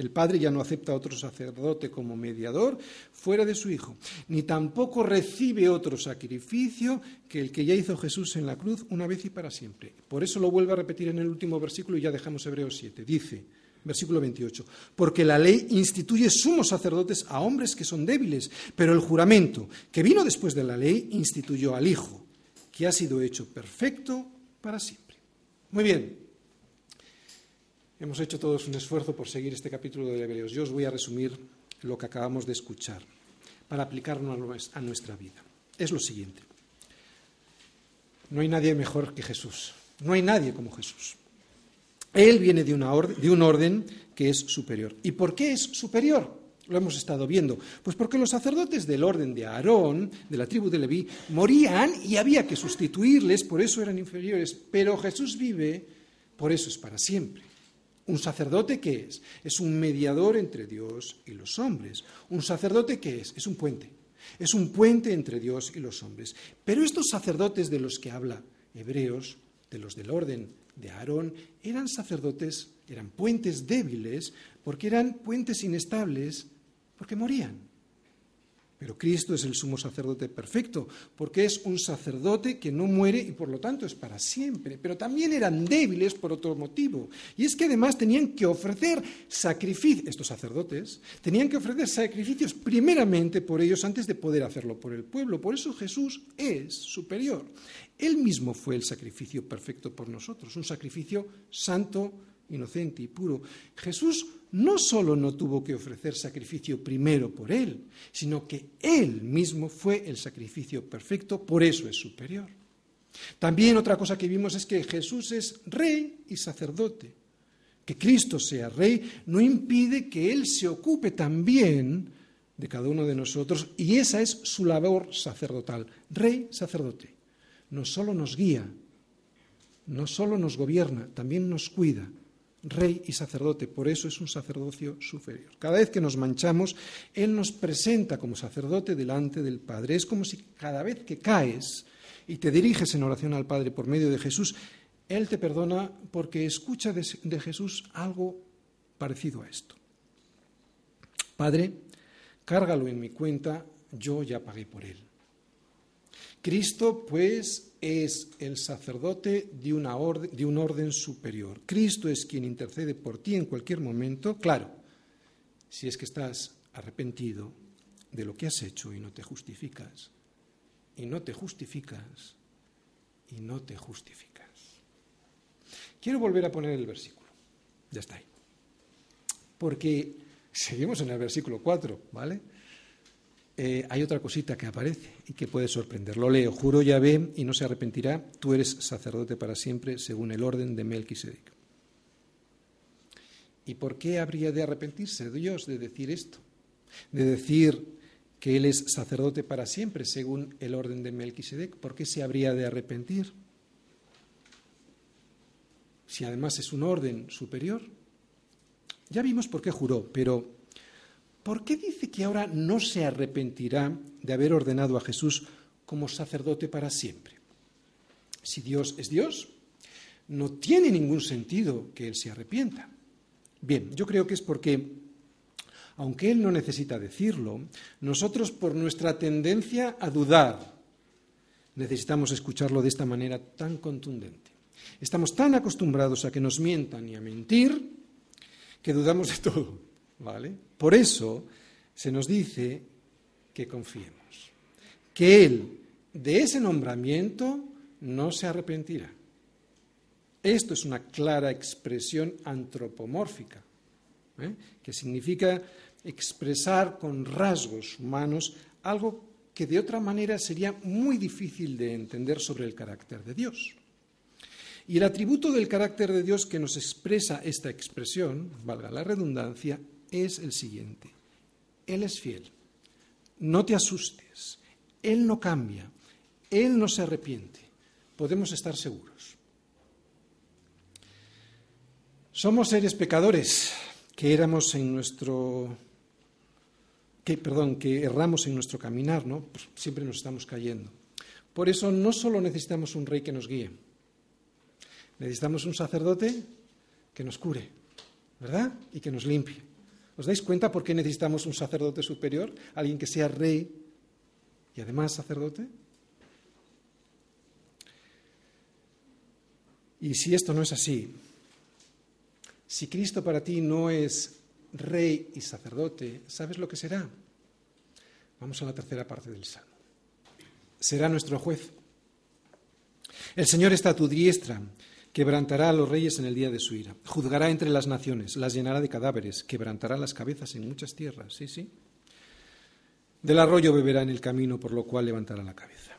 El Padre ya no acepta a otro sacerdote como mediador fuera de su Hijo, ni tampoco recibe otro sacrificio que el que ya hizo Jesús en la cruz una vez y para siempre. Por eso lo vuelve a repetir en el último versículo y ya dejamos Hebreos 7. Dice, versículo 28, porque la ley instituye sumos sacerdotes a hombres que son débiles, pero el juramento que vino después de la ley instituyó al Hijo, que ha sido hecho perfecto para siempre. Muy bien, Hemos hecho todos un esfuerzo por seguir este capítulo de Hebreos. Yo os voy a resumir lo que acabamos de escuchar para aplicarlo a nuestra vida. Es lo siguiente. No hay nadie mejor que Jesús. No hay nadie como Jesús. Él viene de, una de un orden que es superior. ¿Y por qué es superior? Lo hemos estado viendo. Pues porque los sacerdotes del orden de Aarón, de la tribu de Leví, morían y había que sustituirles, por eso eran inferiores. Pero Jesús vive, por eso es para siempre. ¿Un sacerdote qué es? Es un mediador entre Dios y los hombres. ¿Un sacerdote qué es? Es un puente. Es un puente entre Dios y los hombres. Pero estos sacerdotes de los que habla Hebreos, de los del orden de Aarón, eran sacerdotes, eran puentes débiles, porque eran puentes inestables, porque morían. Pero Cristo es el sumo sacerdote perfecto, porque es un sacerdote que no muere y por lo tanto es para siempre. Pero también eran débiles por otro motivo. Y es que además tenían que ofrecer sacrificios, estos sacerdotes, tenían que ofrecer sacrificios primeramente por ellos antes de poder hacerlo por el pueblo. Por eso Jesús es superior. Él mismo fue el sacrificio perfecto por nosotros, un sacrificio santo, inocente y puro. Jesús no solo no tuvo que ofrecer sacrificio primero por Él, sino que Él mismo fue el sacrificio perfecto, por eso es superior. También otra cosa que vimos es que Jesús es rey y sacerdote. Que Cristo sea rey no impide que Él se ocupe también de cada uno de nosotros y esa es su labor sacerdotal, rey sacerdote. no solo nos guía, no solo nos gobierna, también nos cuida, rey y sacerdote, por eso es un sacerdocio superior. Cada vez que nos manchamos, Él nos presenta como sacerdote delante del Padre. Es como si cada vez que caes y te diriges en oración al Padre por medio de Jesús, Él te perdona porque escucha de, Jesús algo parecido a esto. Padre, cárgalo en mi cuenta, yo ya pagué por Él. Cristo, pues, es el sacerdote de, una orden, de un orden superior. Cristo es quien intercede por ti en cualquier momento, claro, si es que estás arrepentido de lo que has hecho y no te justificas, y no te justificas, y no te justificas. Quiero volver a poner el versículo, ya está ahí, porque seguimos en el versículo 4, ¿vale? Eh, hay otra cosita que aparece y que puede sorprender. Lo leo. Juro Yahvé y no se arrepentirá. Tú eres sacerdote para siempre según el orden de Melquisedec. ¿Y por qué habría de arrepentirse Dios de decir esto? De decir que Él es sacerdote para siempre según el orden de Melquisedec. ¿Por qué se habría de arrepentir? Si además es un orden superior. Ya vimos por qué juró, pero ¿por qué dice que ahora no se arrepentirá de haber ordenado a Jesús como sacerdote para siempre? Si Dios es Dios, no tiene ningún sentido que Él se arrepienta. Bien, yo creo que es porque, aunque Él no necesita decirlo, nosotros por nuestra tendencia a dudar, necesitamos escucharlo de esta manera tan contundente. Estamos tan acostumbrados a que nos mientan y a mentir que dudamos de todo. ¿Vale? Por eso se nos dice que confiemos, que Él de ese nombramiento no se arrepentirá. Esto es una clara expresión antropomórfica, ¿eh? que significa expresar con rasgos humanos algo que de otra manera sería muy difícil de entender sobre el carácter de Dios. Y el atributo del carácter de Dios que nos expresa esta expresión, valga la redundancia, es el siguiente. Él es fiel. No te asustes. Él no cambia. Él no se arrepiente. Podemos estar seguros. Somos seres pecadores que éramos en nuestro que perdón, que erramos en nuestro caminar, ¿no? Pues siempre nos estamos cayendo. Por eso no solo necesitamos un rey que nos guíe. Necesitamos un sacerdote que nos cure, ¿verdad? Y que nos limpie. ¿Os dais cuenta por qué necesitamos un sacerdote superior? Alguien que sea rey y además sacerdote. Y si esto no es así, si Cristo para ti no es rey y sacerdote, ¿sabes lo que será? Vamos a la tercera parte del Salmo. Será nuestro juez. El Señor está a tu diestra Quebrantará a los reyes en el día de su ira. Juzgará entre las naciones, las llenará de cadáveres, quebrantará las cabezas en muchas tierras. Sí, sí. Del arroyo beberá en el camino, por lo cual levantará la cabeza.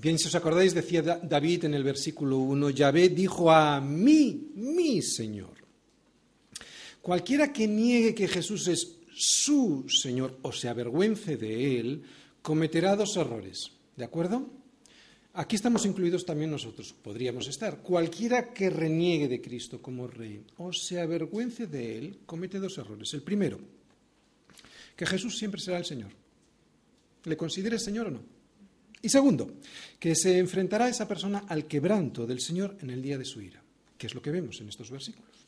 Bien, si os acordáis, decía David en el versículo 1, Yahvé dijo a mí, mi Señor. Cualquiera que niegue que Jesús es su Señor o se avergüence de él, cometerá dos errores. ¿De acuerdo? Aquí estamos incluidos también nosotros, podríamos estar. Cualquiera que reniegue de Cristo como Rey o se avergüence de Él, comete dos errores. El primero, que Jesús siempre será el Señor. ¿Le considere Señor o no? Y segundo, que se enfrentará esa persona al quebranto del Señor en el día de su ira, que es lo que vemos en estos versículos.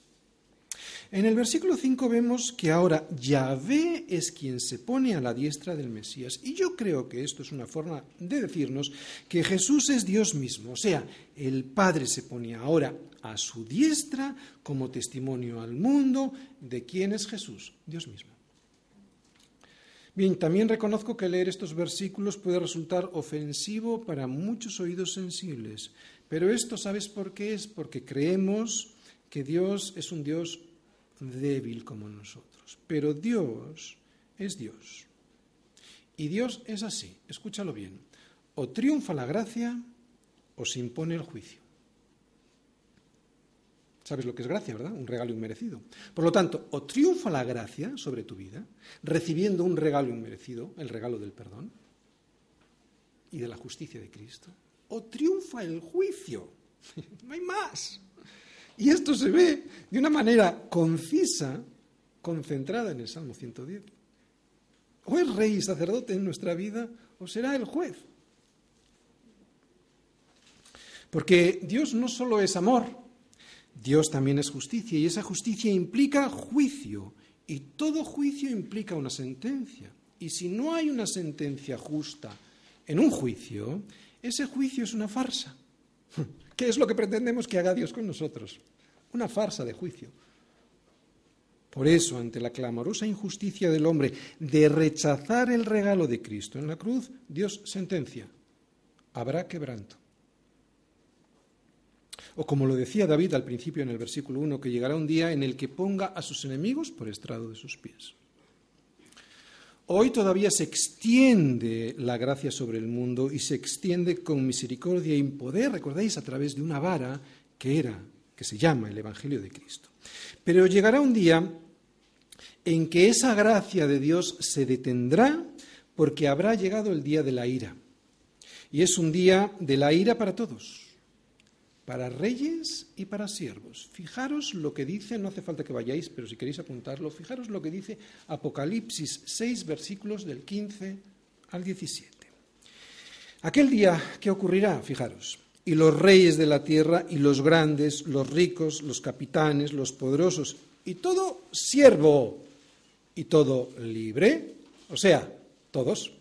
En el versículo 5 vemos que ahora Yahvé es quien se pone a la diestra del Mesías. Y yo creo que esto es una forma de decirnos que Jesús es Dios mismo. O sea, el Padre se pone ahora a su diestra como testimonio al mundo de quién es Jesús, Dios mismo. Bien, también reconozco que leer estos versículos puede resultar ofensivo para muchos oídos sensibles, pero esto, ¿sabes por qué? Es porque creemos que Dios es un Dios débil como nosotros. Pero Dios es Dios. Y Dios es así, escúchalo bien. O triunfa la gracia o se impone el juicio. ¿Sabes lo que es gracia, verdad? Un regalo inmerecido. Por lo tanto, o triunfa la gracia sobre tu vida, recibiendo un regalo inmerecido, el regalo del perdón y de la justicia de Cristo, o triunfa el juicio. <laughs> No hay más. Y esto se ve de una manera concisa, concentrada en el Salmo 110. O es rey y sacerdote en nuestra vida, o será el juez. Porque Dios no solo es amor, Dios también es justicia, y esa justicia implica juicio, y todo juicio implica una sentencia. Y si no hay una sentencia justa en un juicio, ese juicio es una farsa. ¿Qué es lo que pretendemos que haga Dios con nosotros? Una farsa de juicio. Por eso, ante la clamorosa injusticia del hombre de rechazar el regalo de Cristo en la cruz, Dios sentencia, habrá quebranto. O como lo decía David al principio en el versículo 1, que llegará un día en el que ponga a sus enemigos por estrado de sus pies. Hoy todavía se extiende la gracia sobre el mundo y se extiende con misericordia y poder, recordáis, a través de una vara que era, que se llama el Evangelio de Cristo. Pero llegará un día en que esa gracia de Dios se detendrá porque habrá llegado el día de la ira. Y es un día de la ira para todos para reyes y para siervos. Fijaros lo que dice, no hace falta que vayáis, pero si queréis apuntarlo, fijaros lo que dice Apocalipsis 6, versículos del 15 al 17. Aquel día, ¿qué ocurrirá? Fijaros. Y los reyes de la tierra, y los grandes, los ricos, los capitanes, los poderosos, y todo siervo, y todo libre, o sea, todos,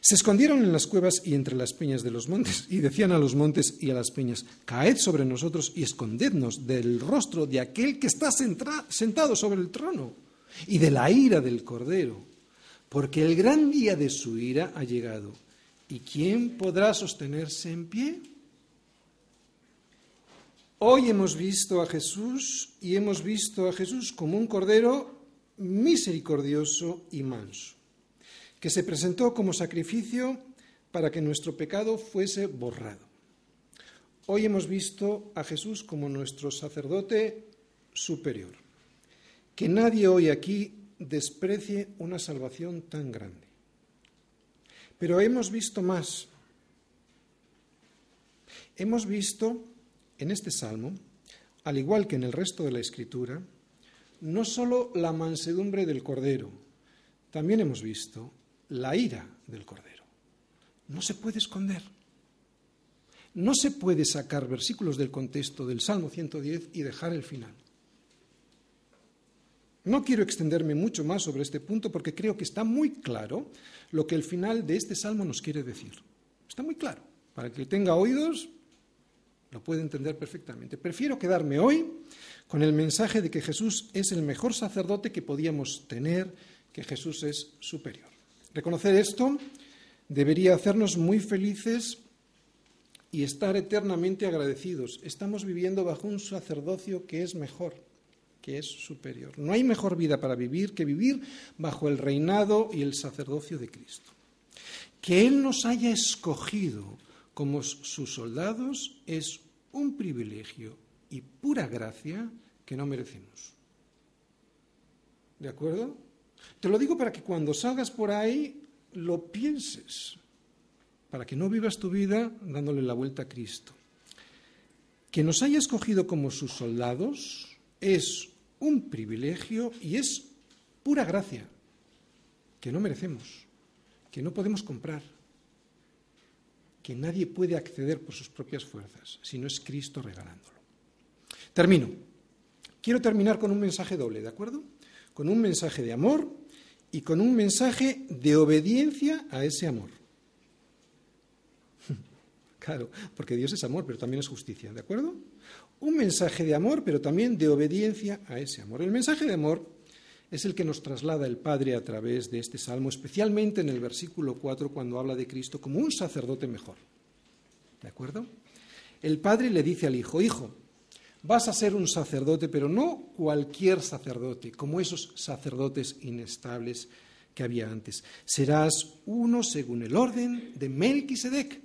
se escondieron en las cuevas y entre las peñas de los montes y decían a los montes y a las peñas, caed sobre nosotros y escondednos del rostro de aquel que está sentado sobre el trono y de la ira del Cordero, porque el gran día de su ira ha llegado. ¿Y quién podrá sostenerse en pie? Hoy hemos visto a Jesús y hemos visto a Jesús como un Cordero misericordioso y manso que se presentó como sacrificio para que nuestro pecado fuese borrado. Hoy hemos visto a Jesús como nuestro sacerdote superior. Que nadie hoy aquí desprecie una salvación tan grande. Pero hemos visto más. Hemos visto en este salmo, al igual que en el resto de la escritura, no solo la mansedumbre del Cordero, también hemos visto la ira del Cordero. No se puede esconder. No se puede sacar versículos del contexto del Salmo 110 y dejar el final. No quiero extenderme mucho más sobre este punto porque creo que está muy claro lo que el final de este salmo nos quiere decir. Está muy claro. Para el que tenga oídos, lo puede entender perfectamente. Prefiero quedarme hoy con el mensaje de que Jesús es el mejor sacerdote que podíamos tener, que Jesús es superior. Reconocer esto debería hacernos muy felices y estar eternamente agradecidos. Estamos viviendo bajo un sacerdocio que es mejor, que es superior. No hay mejor vida para vivir que vivir bajo el reinado y el sacerdocio de Cristo. Que Él nos haya escogido como sus soldados es un privilegio y pura gracia que no merecemos. ¿De acuerdo? Te lo digo para que cuando salgas por ahí lo pienses, para que no vivas tu vida dándole la vuelta a Cristo. Que nos haya escogido como sus soldados es un privilegio y es pura gracia, que no merecemos, que no podemos comprar, que nadie puede acceder por sus propias fuerzas, si no es Cristo regalándolo. Termino. Quiero terminar con un mensaje doble, ¿de acuerdo? Con un mensaje de amor y con un mensaje de obediencia a ese amor. <laughs> Claro, porque Dios es amor, pero también es justicia, ¿de acuerdo? Un mensaje de amor, pero también de obediencia a ese amor. El mensaje de amor es el que nos traslada el Padre a través de este salmo, especialmente en el versículo 4, cuando habla de Cristo como un sacerdote mejor. ¿De acuerdo? El Padre le dice al Hijo, Hijo, Vas a ser un sacerdote, pero no cualquier sacerdote, como esos sacerdotes inestables que había antes. Serás uno según el orden de Melquisedec.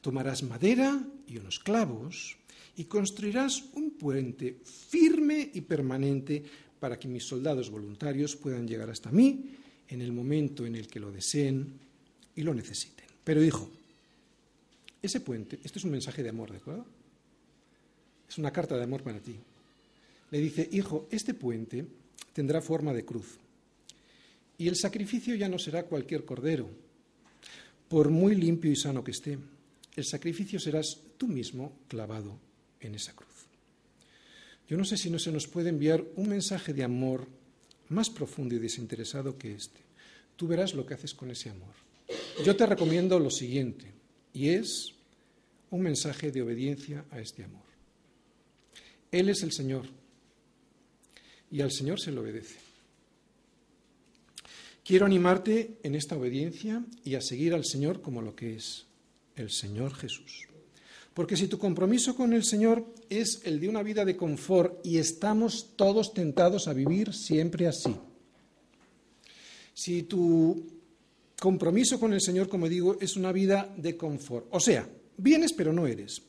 Tomarás madera y unos clavos y construirás un puente firme y permanente para que mis soldados voluntarios puedan llegar hasta mí en el momento en el que lo deseen y lo necesiten. Pero hijo, ese puente, esto es un mensaje de amor, ¿de acuerdo? Es una carta de amor para ti. Le dice, hijo, este puente tendrá forma de cruz. Y el sacrificio ya no será cualquier cordero, por muy limpio y sano que esté. El sacrificio serás tú mismo clavado en esa cruz. Yo no sé si no se nos puede enviar un mensaje de amor más profundo y desinteresado que este. Tú verás lo que haces con ese amor. Yo te recomiendo lo siguiente, y es un mensaje de obediencia a este amor. Él es el Señor, y al Señor se le obedece. Quiero animarte en esta obediencia y a seguir al Señor como lo que es, el Señor Jesús. Porque si tu compromiso con el Señor es el de una vida de confort y estamos todos tentados a vivir siempre así, si tu compromiso con el Señor, como digo, es una vida de confort, o sea, vienes pero no eres,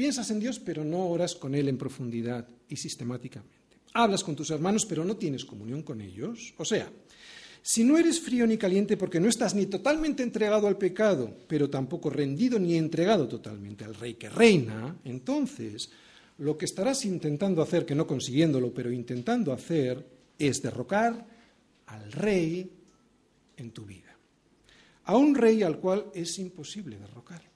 piensas en Dios pero no oras con Él en profundidad y sistemáticamente, hablas con tus hermanos pero no tienes comunión con ellos, o sea, si no eres frío ni caliente porque no estás ni totalmente entregado al pecado, pero tampoco rendido ni entregado totalmente al rey que reina, entonces lo que estarás intentando hacer, que no consiguiéndolo, pero intentando hacer, es derrocar al rey en tu vida. A un rey al cual es imposible derrocar.